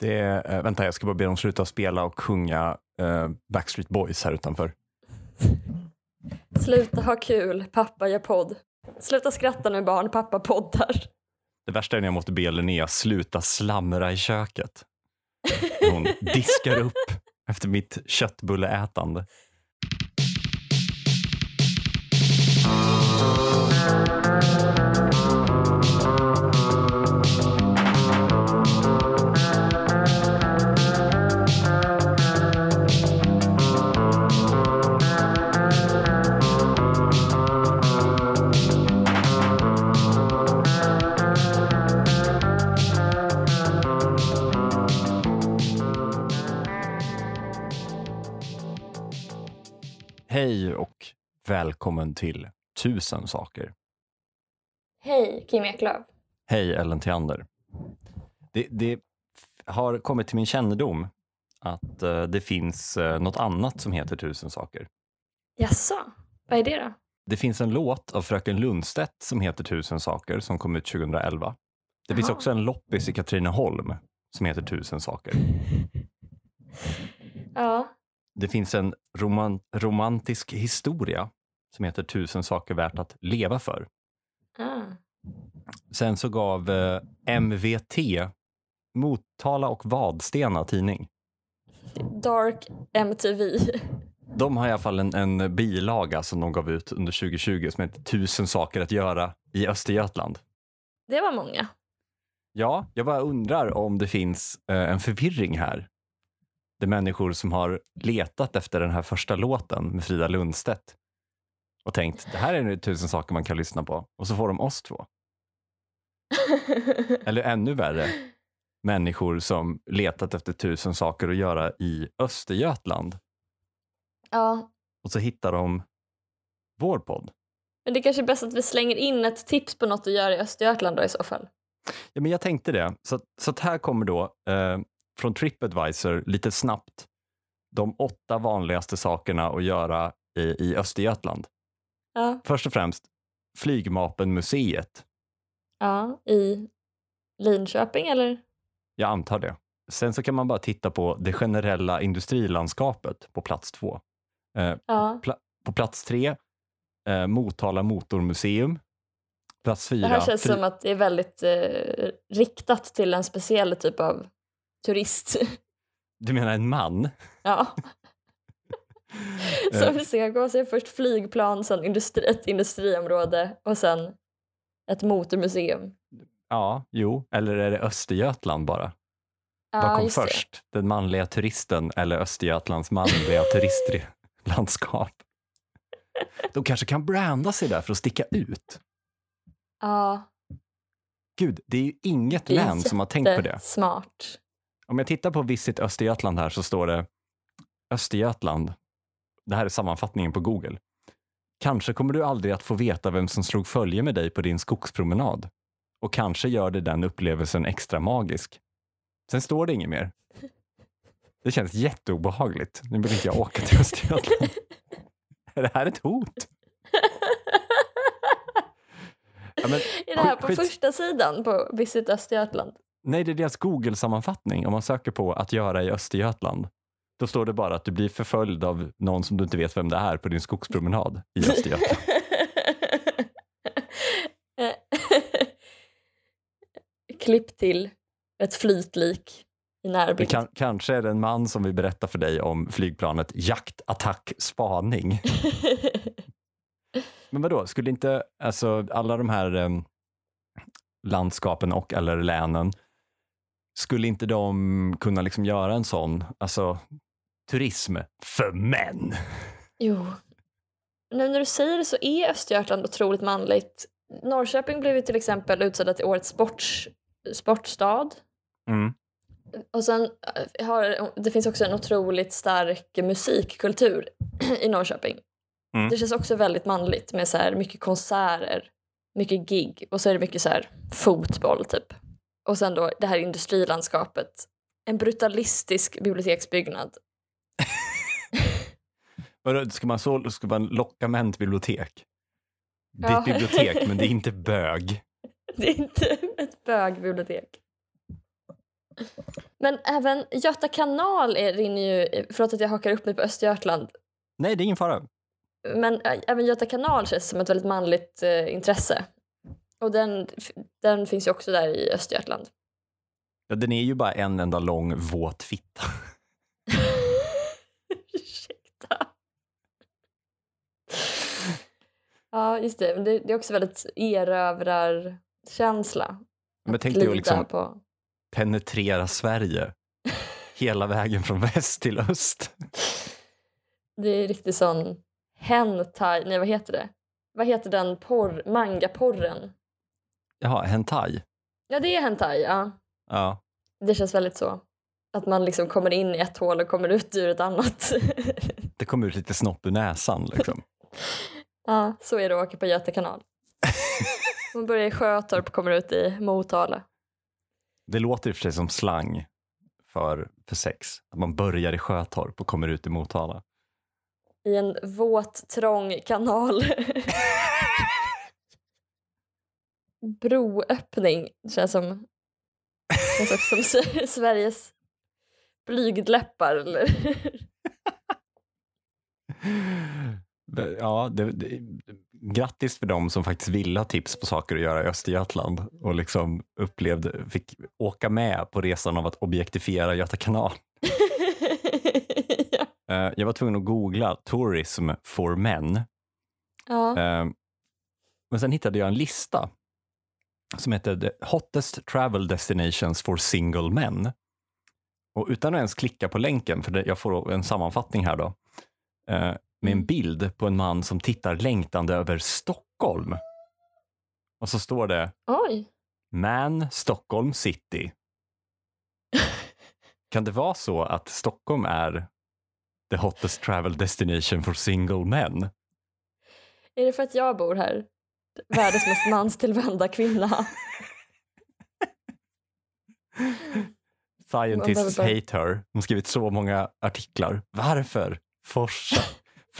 Det är, äh, vänta, jag ska bara be dem sluta spela och sjunga äh, Backstreet Boys här utanför. Sluta ha kul, pappa gör podd. Sluta skratta nu barn, pappa poddar. Det värsta är när jag måste be Linnea sluta slamra i köket. Hon diskar upp efter mitt köttbulleätande. Välkommen till Tusen saker. Hej, Kim Eklöf. Hej Ellen Theander. Det, det har kommit till min kännedom att uh, det finns uh, något annat som heter Tusen saker. Jaså, vad är det då? Det finns en låt av Fröken Lundstedt som heter Tusen saker som kom ut 2011. Det finns Jaha. också en loppis i Katrineholm som heter Tusen saker. Ja, Det finns en roman romantisk historia som heter Tusen saker värt att leva för. ah. Sen så gav eh, MVT, Motala och Vadstena tidning. Dark MTV. De har i alla fall en, en bilaga som de gav ut under 2020 som heter Tusen saker att göra i Östergötland. Det var många. Ja, jag bara undrar om det finns eh, en förvirring här. Det är människor som har letat efter den här första låten med Frida Lundstedt och tänkt det här är nu tusen saker man kan lyssna på och så får de oss två. Eller ännu värre, människor som letat efter tusen saker att göra i Östergötland ja, och så hittar de vår podd. men det är kanske är bäst att vi slänger in ett tips på något att göra i Östergötland då i så fall. Ja, men jag tänkte det. Så, så här kommer då eh, från Tripadvisor lite snabbt de åtta vanligaste sakerna att göra i, i Östergötland. Ja, Först och främst Flygvapenmuseet. ja i Linköping eller? Jag antar det. Sen så kan man bara titta på det generella industrilandskapet på plats två. Eh, Ja, på plats tre, eh, Motala motormuseum. Plats fyra, det här känns som att det är väldigt eh, riktat till en speciell typ av turist. du menar en man? ja. Som vi ska gå och se först flygplan, sen industri, ett industriområde och sen ett motormuseum. Ja, jo. Eller är det Östergötland bara? Ja, Vad kom just det. först? Den manliga turisten eller Östergötlands manliga turistlandskap? De kanske kan branda sig där för att sticka ut. Ja, Gud, det är ju inget det är län som har tänkt på det. Smart. Om jag tittar på Visit Östergötland här så står det Östergötland. Det här är sammanfattningen på Google. Kanske kommer du aldrig att få veta vem som slog följe med dig på din skogspromenad. Och kanske gör det den upplevelsen extra magisk. Sen står det inget mer. Det känns jätteobehagligt. Nu vill inte jag åka till Östergötland. Är det här ett hot? Ja, men, är det här på skit- första sidan på Visit Östergötland? Nej, det är deras Google-sammanfattning. Om man söker på att göra i Östergötland, då står det bara att du blir förföljd av någon som du inte vet vem det är på din skogspromenad i Östergötland. Klipp till ett flytlik i närbild. kan, kanske är det en man som vill berätta för dig om flygplanet Jakt, attack, spaning. Men vadå, skulle inte alltså, alla de här em, landskapen och eller länen, skulle inte de kunna liksom göra en sån alltså, turism för män? jo. Nu när du säger det så är Östergötland otroligt manligt. Norrköping blev ju till exempel utsedda till årets sports, sportstad. Mm. Och sen eh, har, det finns också en otroligt stark musikkultur i Norrköping. Mm. Det känns också väldigt manligt med så här mycket konserter, mycket gig och så är det mycket så här fotboll typ. Och sen då det här industrilandskapet. En brutalistisk biblioteksbyggnad. Ska man, så, ska man locka män till bibliotek? Det är Ja. ett bibliotek, men det är inte bög. Det är inte ett bögbibliotek. Men även Göta kanal är, rinner ju, förlåt att jag hakar upp mig på Östergötland, Nej, det är ingen fara. men även Göta kanal känns som ett väldigt manligt eh, intresse. Och den, den finns ju också där i Östergötland. Ja, den är ju bara en enda lång våt fitta. Ja, just det. Det, det är också väldigt erövrarkänsla. Men tänk dig att liksom på. penetrera Sverige hela vägen från väst till öst. Det är riktigt sån hentai, nej vad heter det? Vad heter den porr, mangaporren? Jaha, hentai. Ja det är hentai, ja. Ja. Det känns väldigt så. Att man liksom kommer in i ett hål och kommer ut ur ett annat. Det kommer ut lite snopp ur näsan liksom. ja, så är det att åka på Göta kanal. Man börjar i Sjötorp och kommer ut i Motala. Det låter i och för sig som slang för, för sex. Att man börjar i Sjötorp och kommer ut i Motala. I en våt, trång kanal. Broöppning känns som, känns också som Sveriges blygdläppar. Eller? Ja, det, det, grattis för dem som faktiskt ville ha tips på saker att göra i Östergötland och liksom upplevde, fick åka med på resan av att objektifiera Göta kanal. ja. Eh, Jag var tvungen att googla tourism for men. ja. Eh, Men sen hittade jag en lista som heter Hottest Travel Destinations for Single Men. Och utan att ens klicka på länken, för jag får en sammanfattning här då, eh, med en bild på en man som tittar längtande över Stockholm. Och så står det Oj. Man Stockholm City. Kan det vara så att Stockholm är the hottest travel destination for single men? Är det för att jag bor här? Världens mest manstillvända kvinna. Scientists hate her. De har skrivit så många artiklar. Varför forsa,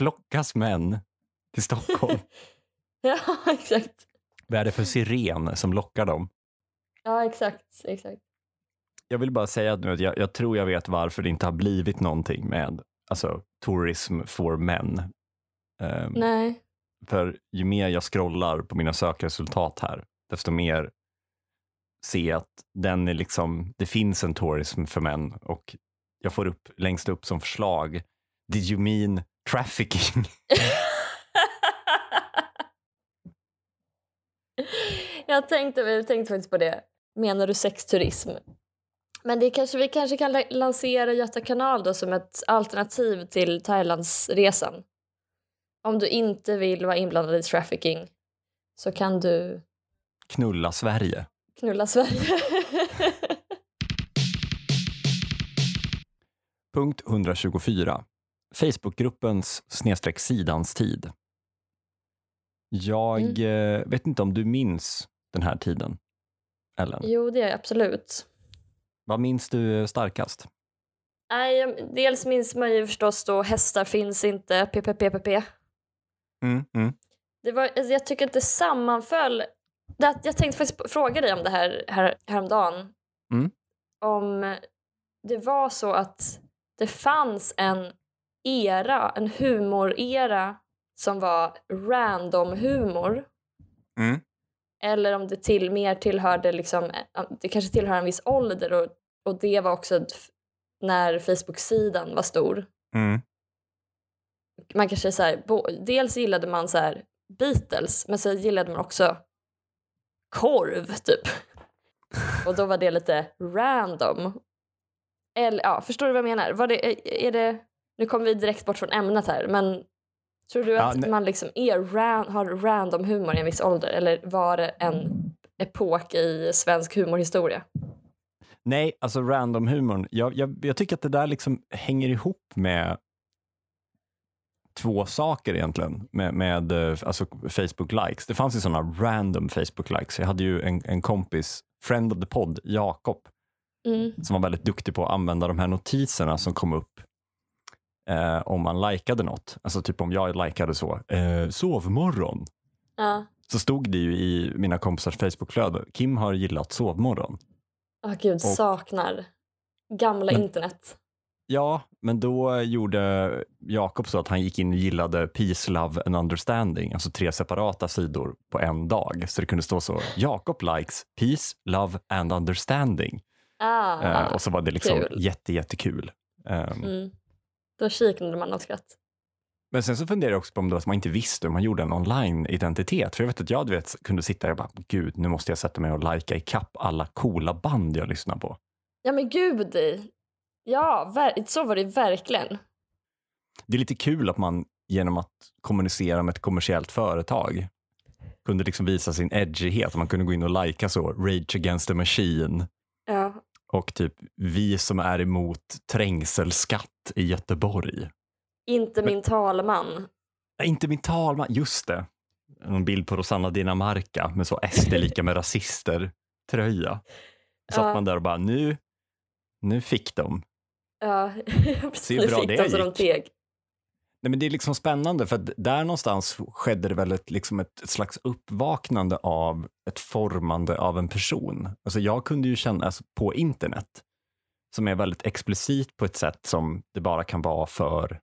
flockas män till Stockholm? ja, exakt. Vad är det för siren som lockar dem? Ja, exakt. exakt. Jag vill bara säga nu att jag, jag tror jag vet varför det inte har blivit någonting med alltså, tourism for men. Ehm, Nej. För ju mer jag scrollar på mina sökresultat här, desto mer ser jag att den är liksom, det finns en tourism för män och jag får upp längst upp som förslag, did you mean trafficking? jag tänkte, jag tänkte faktiskt på det. Menar du sexturism? Men det kanske, vi kanske kan la- lansera Göta kanal då som ett alternativ till Thailandsresan. Om du inte vill vara inblandad i trafficking så kan du Knulla Sverige. knulla Sverige. Punkt 124. Facebookgruppens snedstreck sidans tid. Jag eh, vet inte om du minns den här tiden, Ellen? jo, det är jag absolut. Vad minns du starkast? Nej, dels minns man ju förstås då hästar finns inte, PPPPP. Mm, mm. Det var, alltså, jag tycker det sammanföll. Det, jag tänkte faktiskt fråga dig om det här, här häromdagen. Mm. Om det var så att det fanns en era, en humorera som var random humor. Mm. Eller om det till, mer tillhörde, liksom, eh, det kanske tillhör en viss ålder och, och det var också när Facebook-sidan var stor. Mm. man kanske så här, bo, dels gillade man så här Beatles men så gillade man också korv typ. Och då var det lite random. Eller ja, förstår du vad jag menar? Var det, är- är det, nu kommer vi direkt bort från ämnet här men tror du Ja, att nej. man liksom är ran, har random humor i en viss ålder eller var det en epok i svensk humorhistoria? Nej, alltså random humorn. Jag, jag, jag tycker att det där liksom hänger ihop med två saker egentligen med, med eh, alltså Facebook likes. Det fanns ju sådana random Facebook likes. Jag hade ju en, en kompis, friend of the pod, Jakob, Mm. som var väldigt duktig på att använda de här notiserna som kom upp eh, om man likade något. Alltså typ om jag likade så, eh, sovmorgon, Ja. så stod det ju i mina kompisars Facebookflöde, Kim har gillat sovmorgon. Åh gud, saknar Gamla Men- internet. Ja, men då gjorde Jakob så att han gick in och gillade Peace, Love and Understanding, alltså tre separata sidor på en dag. Så det kunde stå så, Jakob likes Peace, Love and Understanding. Ah, Eh, och så var det liksom kul. jätte, jättekul. Um, mm. Då kiknade man av skratt. Men sen så funderar jag också på om det var att man inte visste om man gjorde en online-identitet. För jag vet att jag du vet, kunde sitta och bara, gud, nu måste jag sätta mig och lajka ikapp alla coola band jag lyssnar på. Ja men gud. Ja, så var det verkligen. Det är lite kul att man genom att kommunicera med ett kommersiellt företag kunde liksom visa sin edgighet. Man kunde gå in och lajka så, Rage Against the Machine. Och typ vi som är emot trängselskatt i Göteborg. Inte min talman. Nej, inte min talman, just det. En bild på Rosanna Dinamarca med så SD lika med rasister tröja. Satt Ja. man där och bara nu, nu fick de. Ja, Se precis. Nu fick det de så de teg. Nej, men det är liksom spännande för där någonstans skedde det väl ett, liksom ett, ett slags uppvaknande av ett formande av en person. Alltså jag kunde ju känna alltså, på internet som är väldigt explicit på ett sätt som det bara kan vara för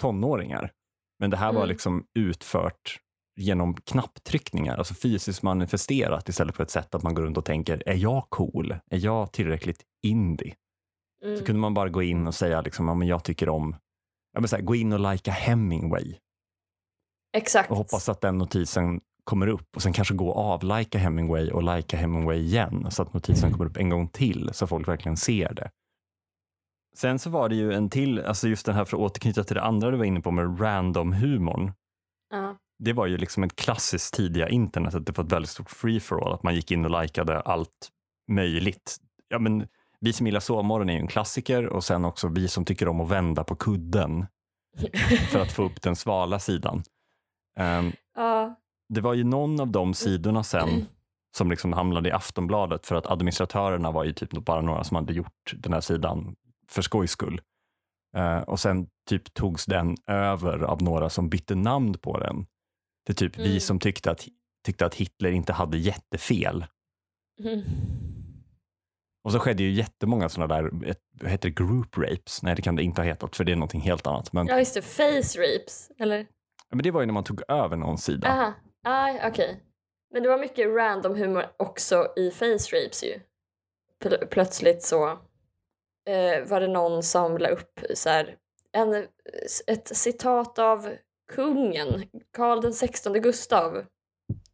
tonåringar. Men det här var Mm. liksom utfört genom knapptryckningar, alltså fysiskt manifesterat istället för ett sätt att man går runt och tänker, är jag cool? Är jag tillräckligt indie? Så Mm. kunde man bara gå in och säga, liksom, ja, men jag tycker om, ja, men så här, gå in och likea Hemingway Exakt. och hoppas att den notisen kommer upp och sen kanske gå och avlika Hemingway och lika Hemingway igen så att notisen kommer upp en gång till så folk verkligen ser det. Sen så var det ju en till, alltså just den här för att återknyta till det andra du var inne på med random-humorn. Ja. Det var ju liksom ett klassiskt tidiga internet, att det var ett väldigt stort free for all, att man gick in och likade allt möjligt. Ja, men vi som gillar sovmorgon är ju en klassiker och sen också vi som tycker om att vända på kudden för att få upp den svala sidan. Ehm, ja. det var ju någon av de sidorna sen som liksom hamnade i Aftonbladet för att administratörerna var ju typ bara några som hade gjort den här sidan för skojs skull. Eh, och sen typ togs den över av några som bytte namn på den. Det är typ vi Mm. som tyckte att, tyckte att Hitler inte hade jättefel. Mm. Och så skedde ju jättemånga sådana där, ett, heter det, group rapes? Nej, det kan det inte ha hetat för det är någonting helt annat. Men, Ja just det, face rapes. Eller? men det var ju när man tog över någon sida. Aha, ah, okej. Men det var mycket random humor också i face rapes ju. Pl- plötsligt så eh, var det någon som la upp så här, en, ett citat av kungen, Karl den 16 Gustav.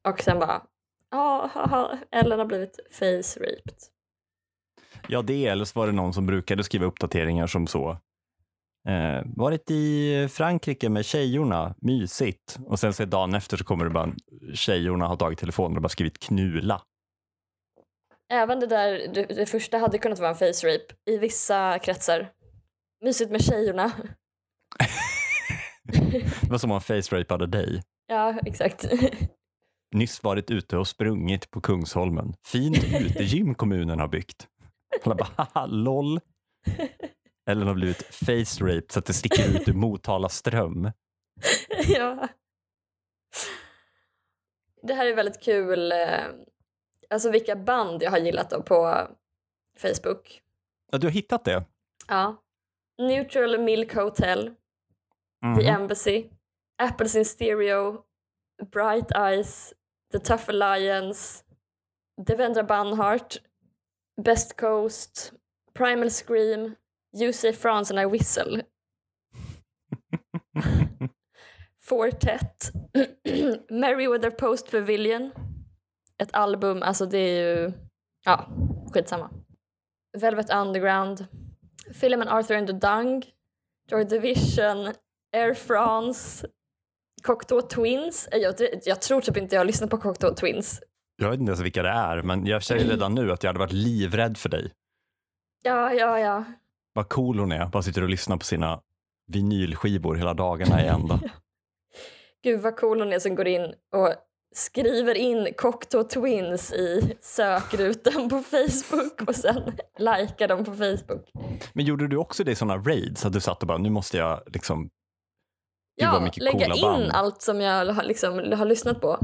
Och sen bara, ja, haha, Ellen har blivit face raped. Ja, det eller så var det någon som brukade skriva uppdateringar som så. Eh, varit i Frankrike med tjejorna, mysigt. Och sen så dagen efter så kommer det bara, tjejorna har tagit telefonen och bara skrivit knula. Även det där, det, det första hade kunnat vara en face rape i vissa kretsar. Mysigt med tjejorna. Det var som om man face-rapade dig. ja, exakt. Nyss varit ute och sprungit på Kungsholmen. Fint utegym kommunen har byggt. Alla bara, haha, LOL. Eller har blivit face-raped så att det sticker ut ur Motala ström. ja. Det här är väldigt kul. eh, Alltså vilka band jag har gillat då på Facebook. Ja, du har hittat det? Ja. Neutral Milk Hotel, Mhm. The Embassy, Apples in Stereo, Bright Eyes, The Tough Alliance, Devendra Banhart, Best Coast, Primal Scream, You Say France and I Whistle. Fortet, Merryweather Post Pavilion, ett album, alltså det är ju, ja, skitsamma. Velvet Underground, and Arthur and the Dung, Joy Division, Air France, Cocteau Twins. Eh, Jag, jag tror typ inte jag har lyssnat på Cocteau Twins. Jag vet inte ens vilka det är, men jag säger redan nu att jag hade varit livrädd för dig. Ja, ja, ja. Vad cool hon är, bara sitter och lyssnar på sina vinylskivor hela dagarna i ända. Gud vad cool hon är som går in och skriver in Cocteau Twins i sökrutan på Facebook och sen likar dem på Facebook. Men gjorde du också det i sådana raids, att du satt och bara, nu måste jag liksom, Ja, lägga in band. allt som jag liksom, har lyssnat på.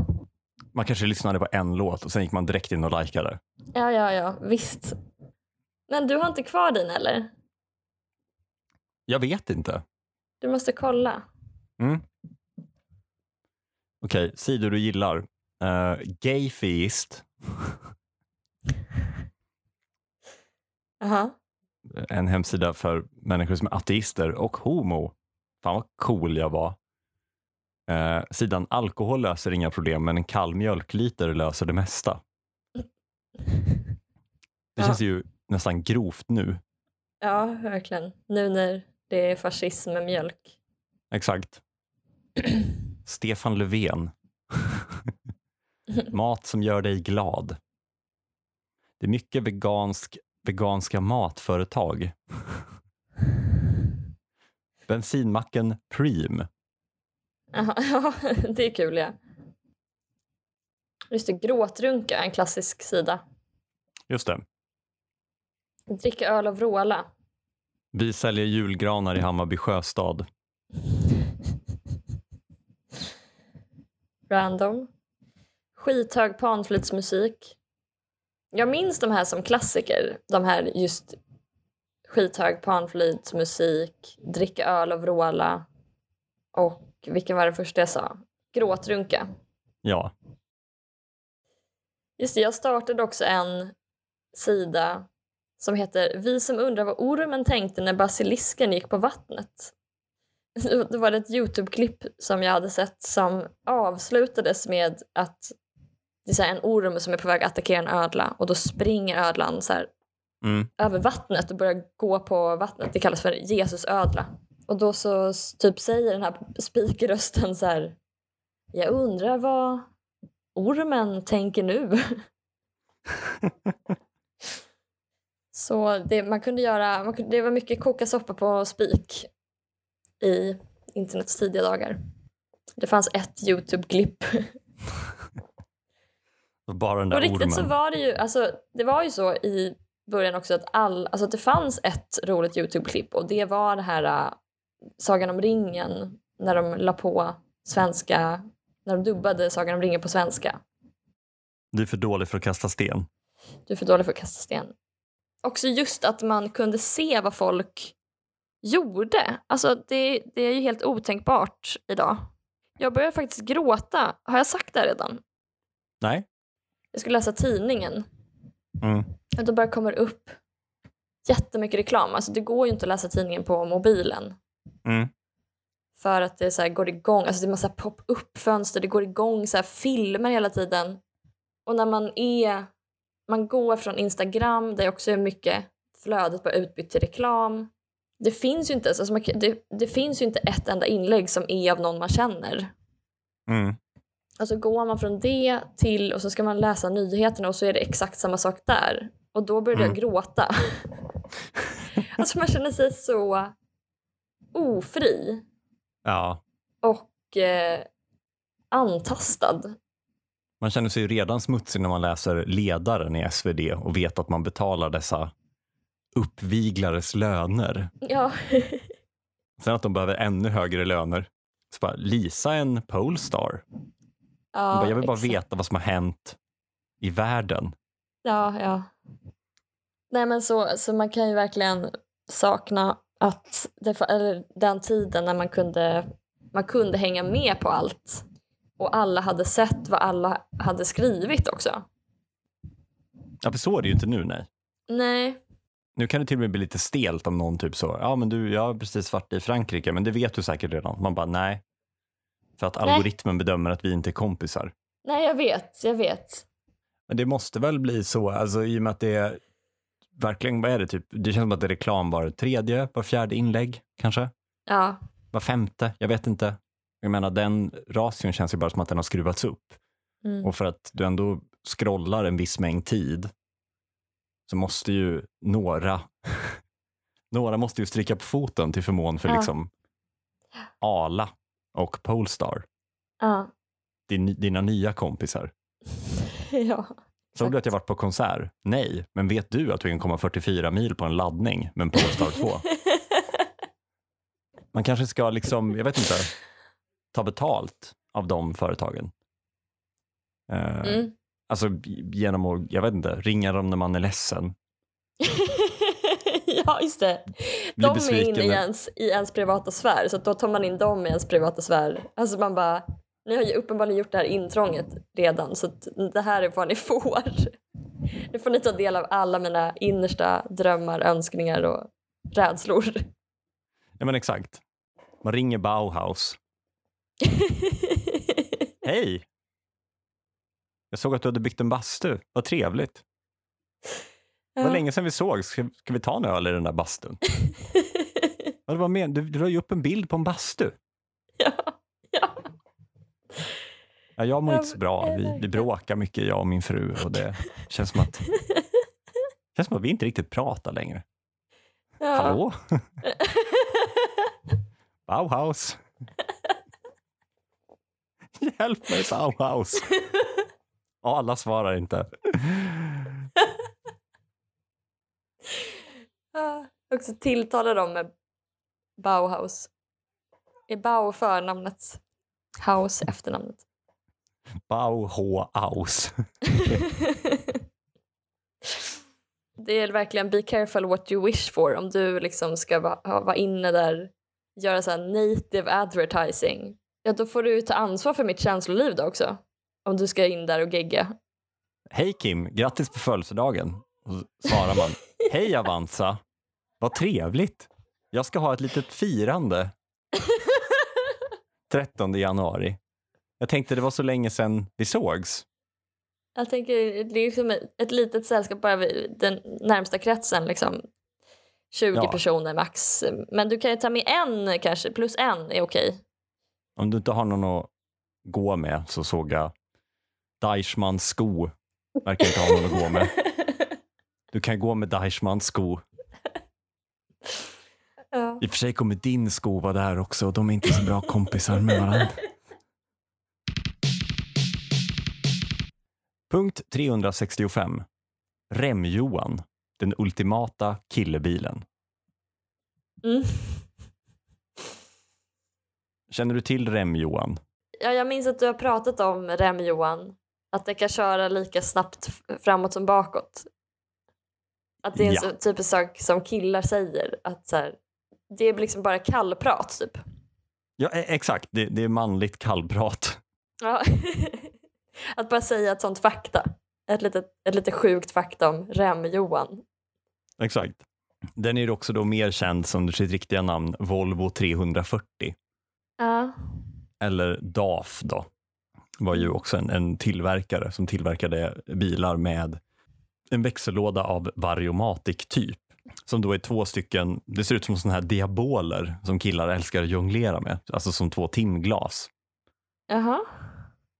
Man kanske lyssnade på en låt och sen gick man direkt in och likade. Ja, ja, ja, visst. Men du har inte kvar din eller? Jag vet inte. Du måste kolla. Mm. Okej, sidor du gillar. Uh, Gayfeist, Jaha. en hemsida för människor som är ateister och homo. Fan vad cool jag var. Eh, sidan alkohol löser inga problem men en kall mjölkliter löser det mesta. Det Ja. känns ju nästan grovt nu. Ja, verkligen. Nu när det är fascism med mjölk. Exakt. Stefan Löfven. Mat som gör dig glad. Det är mycket vegansk, veganska matföretag. Bensinmacken Preem. Ja, det är kul ja. Just det, gråtrunka, en klassisk sida. Just det. Dricka öl och vråla. Vi säljer julgranar i Hammarby sjöstad. Random. Skithög panflöjtsmusik. Jag minns de här som klassiker. De här just skithög panflöjtsmusik, dricka öl och vråla och vilken var det första jag sa? Gråtrunka. Ja, Just det, jag startade också en sida som heter Vi som undrar vad ormen tänkte när basilisken gick på vattnet. Det var ett Youtube-klipp som jag hade sett som avslutades med att det är en orm som är på väg att attackera en ödla och då springer ödlan så här mm. över vattnet och börjar gå på vattnet. Det kallas för Jesusödla. Och då så typ säger den här spikrösten så här Jag undrar vad ormen tänker nu. så det, man kunde göra, man kunde, det var mycket koka soppa på spik i internets tidiga dagar. Det fanns ett Youtube-klipp. bara den där På riktigt så ormen. var det ju, alltså, det var ju så i början också att, all, alltså, att det fanns ett roligt Youtube-klipp och det var det här äh, Sagan om ringen när de la på svenska, när de dubbade Sagan om ringen på svenska. Du är för dålig för att kasta sten. Du är för dålig för att kasta sten. Också just att man kunde se vad folk gjorde. Alltså det, det är ju helt otänkbart idag. Jag börjar faktiskt gråta. Har jag sagt det här redan? Nej? Jag skulle läsa tidningen Mm. och då bara kommer upp jättemycket reklam. Alltså det går ju inte att läsa tidningen på mobilen. Mm. För att det så här går igång, alltså det är massa pop-up-fönster, det går igång så här filmer hela tiden. Och när man är, man går från Instagram, där också är mycket flödet bara utbytt till reklam. Det finns ju inte alltså man, det, det finns ju inte ett enda inlägg som är av någon man känner. Mm. Alltså går man från det till och så ska man läsa nyheterna och så är det exakt samma sak där. Och då började Mm. jag gråta. alltså man känner sig så ofri Ja, och eh, antastad. man känner sig ju redan smutsig när man läser ledaren i SvD och vet att man betalar dessa uppviglares löner. Ja, Sen att de behöver ännu högre löner. Så bara, Lisa en Polestar. Ja bara, jag vill bara exakt. veta vad som har hänt i världen. Ja, ja. Nej men så, så man kan ju verkligen sakna att det, den tiden när man kunde, man kunde hänga med på allt. Och alla hade sett vad alla hade skrivit också. Ja, för så är det ju inte nu, nej. Nej, Nu kan det till och med bli lite stelt om någon typ så, ja men du, jag har precis varit i Frankrike, men det vet du säkert redan. Man bara, nej. För att Nej. algoritmen bedömer att vi inte är kompisar. nej jag vet, jag vet. Men det måste väl bli så, alltså i och med att det är verkligen, vad är det typ, det känns som att det är reklam var tredje, var fjärde inlägg kanske? Ja, Var femte, jag vet inte. Jag menar den ration känns ju bara som att den har skruvats upp. mm. Och för att du ändå scrollar en viss mängd tid så måste ju några, några måste ju stryka på foten till förmån för Ja. liksom Ala och Polestar, ja. din, dina nya kompisar. ja. Såg du att jag varit på konsert? Nej, men vet du att du kan komma 44 mil på en laddning med en Polestar 2? Man kanske ska liksom, jag vet inte, ta betalt av de företagen. Eh, Mm. Alltså genom att, jag vet inte, ringa dem när man är ledsen. ja, just det. De är inne i ens, i ens privata sfär, så då tar man in dem i ens privata sfär. Alltså man bara, ni har ju uppenbarligen gjort det här intrånget redan, så det här är vad ni får. Nu får ni ta del av alla mina innersta drömmar, önskningar och rädslor. Ja men exakt. Man ringer Bauhaus. Hej! Jag såg att du hade byggt en bastu. Vad trevligt. Det var Ja. länge sedan vi såg. Ska, ska vi ta en öl i den där bastun? Vad var med? Du, du la ju upp en bild på en bastu. ja, ja. Ja, jag mår inte så bra. men- Vi, vi bråkar mycket, jag och min fru. Och det känns som att, känns som att vi inte riktigt pratar längre. ja. Hallå? Bauhaus? Hjälp mig Bauhaus! Och alla svarar inte. Ja, också tilltala dem med Bauhaus. Är Bau förnamnet? House efternamnet. Bauhaus. det är verkligen be careful what you wish for om du liksom ska va- vara inne där, göra så här native advertising. Ja, då får du ta ansvar för mitt känsloliv då också. Om du ska in där och gegga. Hej Kim, grattis på födelsedagen. Och svarar man. Hej Avanza, vad trevligt. Jag ska ha ett litet firande 13 januari. Jag tänkte det var så länge sedan vi sågs. Jag tänker, det är liksom ett, litet sällskap bara vid den närmsta kretsen. Liksom. 20 Ja. personer max. Men du kan ju ta med en kanske, plus en är okej. Om du inte har någon att gå med så såg jag Deichmans sko. Verkar inte ha någon att gå med. Du kan gå med Deichmans sko. ja. I och för sig kommer din sko vara där också och de är inte så bra kompisar med varandra. Punkt 365. Rem-Johan. Den ultimata killebilen. Mm. Känner du till Rem-Johan? ja, jag minns att du har pratat om rem Johan. Att det kan köra lika snabbt framåt som bakåt. Att det är en Ja. typisk sak som killar säger. Att så här, det är liksom bara kallprat typ. Ja, e- exakt. Det, det är manligt kallprat. Ja. att bara säga ett sånt fakta. Ett lite, ett lite sjukt fakta om rem Johan. Exakt. Den är också då mer känd som sitt riktiga namn Volvo 340. Ja. eller DAF då, var ju också en, en tillverkare som tillverkade bilar med en växellåda av Variomatic-typ. Som då är två stycken, det ser ut som såna här diaboler som killar älskar att jonglera med. Alltså som två timglas Jaha.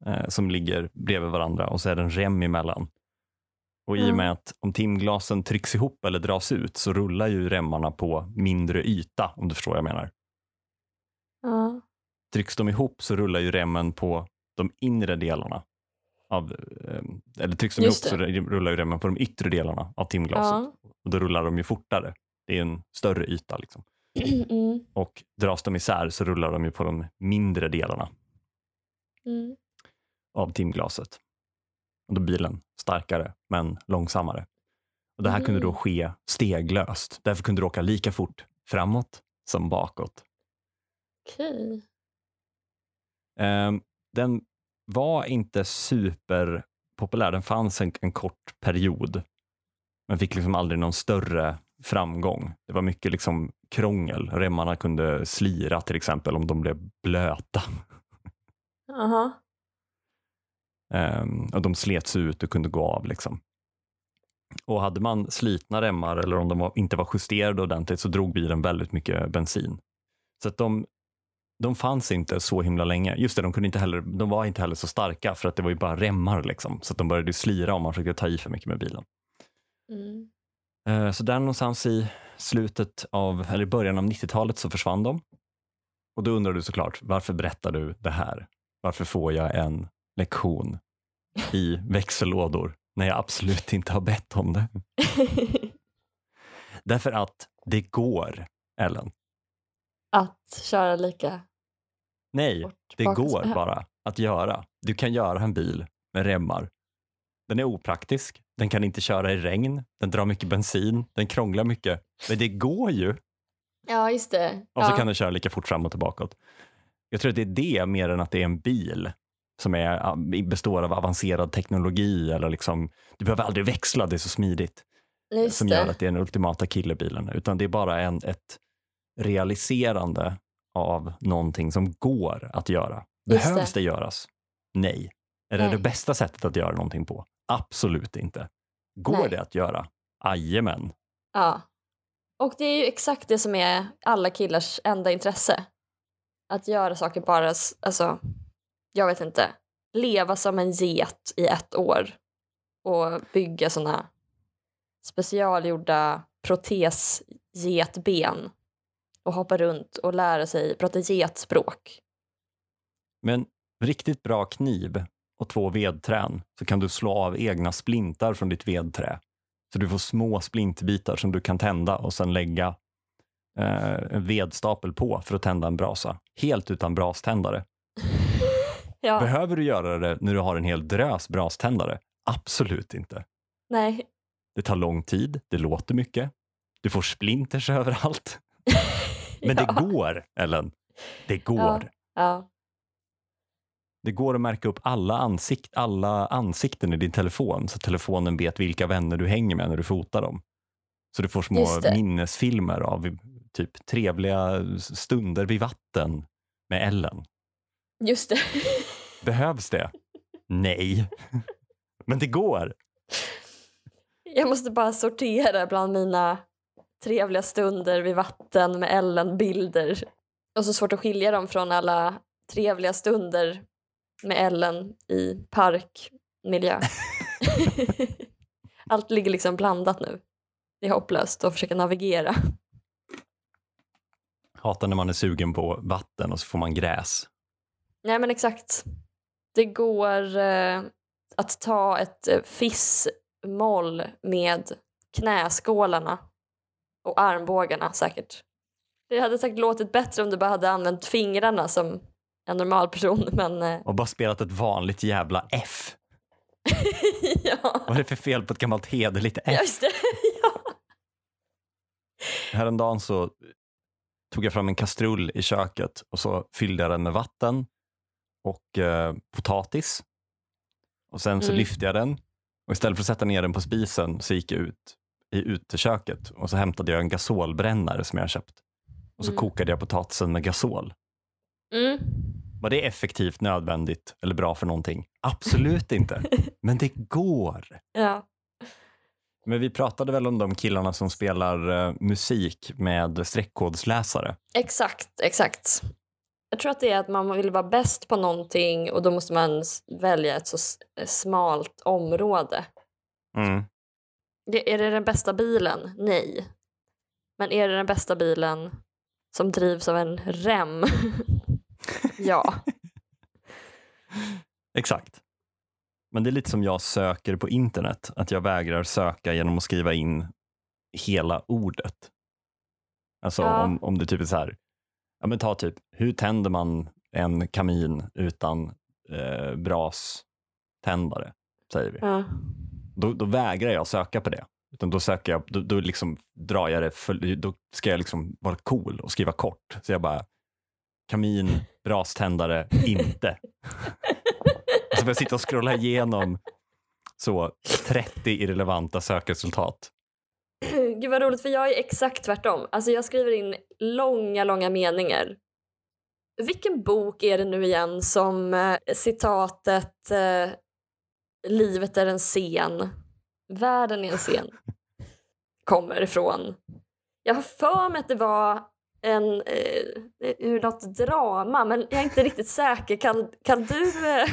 Eh, som ligger bredvid varandra och så är det en rem emellan. Och i och med att om timglasen trycks ihop eller dras ut så rullar ju remmarna på mindre yta, om du förstår vad jag menar. Ja. trycks de ihop så rullar ju remmen på de inre delarna. Av, eh, eller trycks de ihop Just så det. rullar ju remmen på de yttre delarna av timglaset. Ja. Och då rullar de ju fortare. Det är en större yta. Liksom. Mm. Och dras de isär så rullar de ju på de mindre delarna Mm. Av timglaset. Och då bilen starkare men långsammare. Och Det här kunde då Mm. ske steglöst. Därför kunde du åka lika fort framåt som bakåt. Okej. Ehm, den var inte superpopulär. Den fanns en, en kort period. Men fick liksom aldrig någon större framgång. Det var mycket liksom krångel. Remmarna kunde slira till exempel om de blev blöta. Jaha. Ehm, och de slets ut och kunde gå av. Liksom. Och hade man slitna remmar eller om de var, inte var justerade ordentligt så drog bilen väldigt mycket bensin. Så att de, de fanns inte så himla länge. Just det, de, kunde inte heller, de var inte heller så starka för att det var ju bara remmar. Liksom. Så att de började slira om man försökte ta i för mycket med bilen. Mm. Eh, Så där någonstans i slutet av, eller början av 90-talet så försvann de. Och då undrar du såklart, varför berättar du det här? Varför får jag en lektion i växellådor när jag absolut inte har bett om det? Därför att det går, Ellen. att köra lika Nej, det går bara att göra. Du kan göra en bil med remmar Den är opraktisk. Den kan inte köra i regn. Den drar mycket bensin. Den krånglar mycket. Men det går ju. Ja, just det. Och så ja. kan den köra lika fort fram och tillbaka. Jag tror att det är det mer än att det är en bil som är, består av avancerad teknologi eller liksom, du behöver aldrig växla, det är så smidigt. Just som det. gör att det är den ultimata killebilen. Utan det är bara en, ett realiserande av någonting som går att göra. Just Behövs det. det. göras? Nej. Är det Nej. det bästa sättet att göra någonting på? Absolut inte. Går Nej. det att göra? Jajamän. Ja. Och det är ju exakt det som är alla killars enda intresse. Att göra saker bara, alltså, jag vet inte, leva som en get i ett år och bygga såna specialgjorda protesgetben och hoppa runt och lära sig prata getspråk. Men riktigt bra kniv och två vedträn så kan du slå av egna splintar från ditt vedträ. Så du får små splintbitar som du kan tända och sen lägga eh, en vedstapel på för att tända en brasa. Helt utan braständare. Ja, Behöver du göra det när du har en hel drös braständare? Absolut inte. nej. Det tar lång tid, det låter mycket. Du får splinters överallt. Men ja. det går, Ellen. Det går. Ja. Det går att märka upp alla, ansikt, alla ansikten i din telefon så telefonen vet vilka vänner du hänger med när du fotar dem. Så du får små minnesfilmer av typ trevliga stunder vid vatten med Ellen. Just det. Behövs det? Nej. Men det går. Jag måste bara sortera bland mina trevliga stunder vid vatten med Ellen-bilder. Och så svårt att skilja dem från alla trevliga stunder med Ellen i parkmiljö. Allt ligger liksom blandat nu. Det är hopplöst att försöka navigera. Hatar när man är sugen på vatten och så får man gräs. Nej men exakt. Det går eh, att ta ett eh, fissmoll med knäskålarna och armbågarna säkert. Det hade säkert låtit bättre om du bara hade använt fingrarna som en normal person men eh, Och bara spelat ett vanligt jävla F. ja, Vad är det för fel på ett gammalt hederligt F? just det. ja. Häromdagen så tog jag fram en kastrull i köket och så fyllde jag den med vatten och eh, potatis. Och sen så Mm. lyfte jag den och istället för att sätta ner den på spisen så gick jag ut i uteköket och så hämtade jag en gasolbrännare som jag köpt. Och så Mm. kokade jag potatisen med gasol. Mm. Var det effektivt, nödvändigt eller bra för någonting? Absolut inte. Men det går. ja. Men vi pratade väl om de killarna som spelar eh, musik med streckkodsläsare. Exakt, exakt. Jag tror att det är att man vill vara bäst på någonting och då måste man välja ett så s- smalt område. Mm. Är det den bästa bilen? Nej. Men är det den bästa bilen som drivs av en rem? ja. Exakt. Men det är lite som jag söker på internet, att jag vägrar söka genom att skriva in hela ordet. Alltså Ja. om, om det typ är så här, ja men ta typ, hur tänder man en kamin utan eh, braständare, säger vi. ja. Då, då vägrar jag söka på det. Utan då söker jag, då, då liksom drar jag det, för, då ska jag liksom vara cool och skriva kort. Så jag bara, kamin, braständare, inte. Så får jag sitta och scrolla igenom så 30 irrelevanta sökresultat. Gud vad roligt för jag är exakt tvärtom. Alltså jag skriver in långa, långa meningar. Vilken bok är det nu igen som eh, citatet eh, livet är en scen, världen är en scen kommer ifrån? Jag har för mig att det var en, eh, ur något drama men jag är inte riktigt säker. Kan, kan du eh,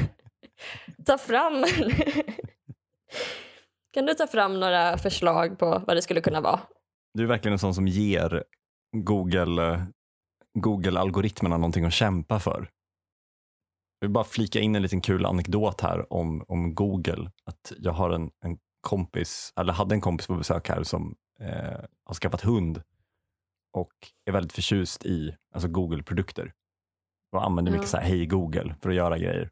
ta fram Kan du ta fram några förslag på vad det skulle kunna vara? Du är verkligen en sån som ger Google, Google-algoritmerna någonting att kämpa för. Jag vill bara flika in en liten kul anekdot här om, om Google. Att jag har en, en kompis, eller hade en kompis på besök här som eh, har skaffat hund och är väldigt förtjust i alltså Google-produkter och använder Ja. mycket så här hej Google för att göra grejer.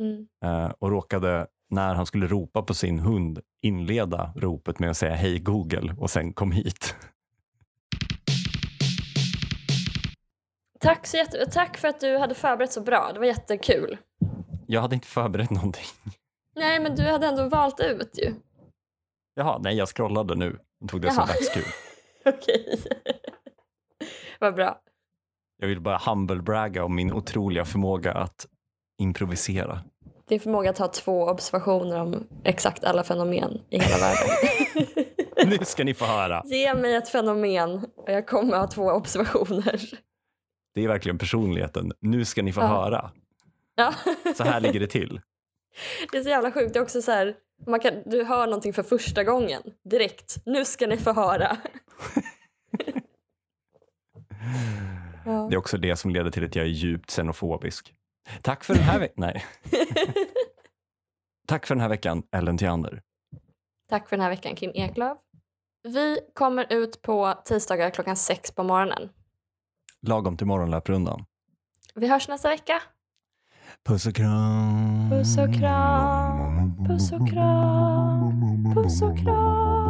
Mm. Eh, och råkade när han skulle ropa på sin hund inleda ropet med att säga hej Google och sen kom hit. Tack, så jätte- tack för att du hade förberett så bra. Det var jättekul. Jag hade inte förberett någonting. Nej, men du hade ändå valt ut ju. Jaha, nej jag scrollade nu och tog det som Jaha. dagskul. Okej. Vad bra. Jag vill bara humble-bragga om min otroliga förmåga att improvisera. Din förmåga att ha två observationer om exakt alla fenomen i hela världen. Nu ska ni få höra. Ge mig ett fenomen och jag kommer ha två observationer. Det är verkligen personligheten. Nu ska ni få Ja. höra. Ja. Så här ligger det till. Det är så jävla sjukt. Det är också så här, man kan, du hör någonting för första gången direkt. Nu ska ni få höra. ja. Det är också det som leder till att jag är djupt xenofobisk. Tack för den här veckan. Nej. Tack för den här veckan, Ellen Theander. Tack för den här veckan, Kim Eklöf. Vi kommer ut på tisdagar klockan sex på morgonen. Lagom till morgonlöprundan. Vi hörs nästa vecka. Puss och kram. Puss och kram, puss och kram, puss och kram.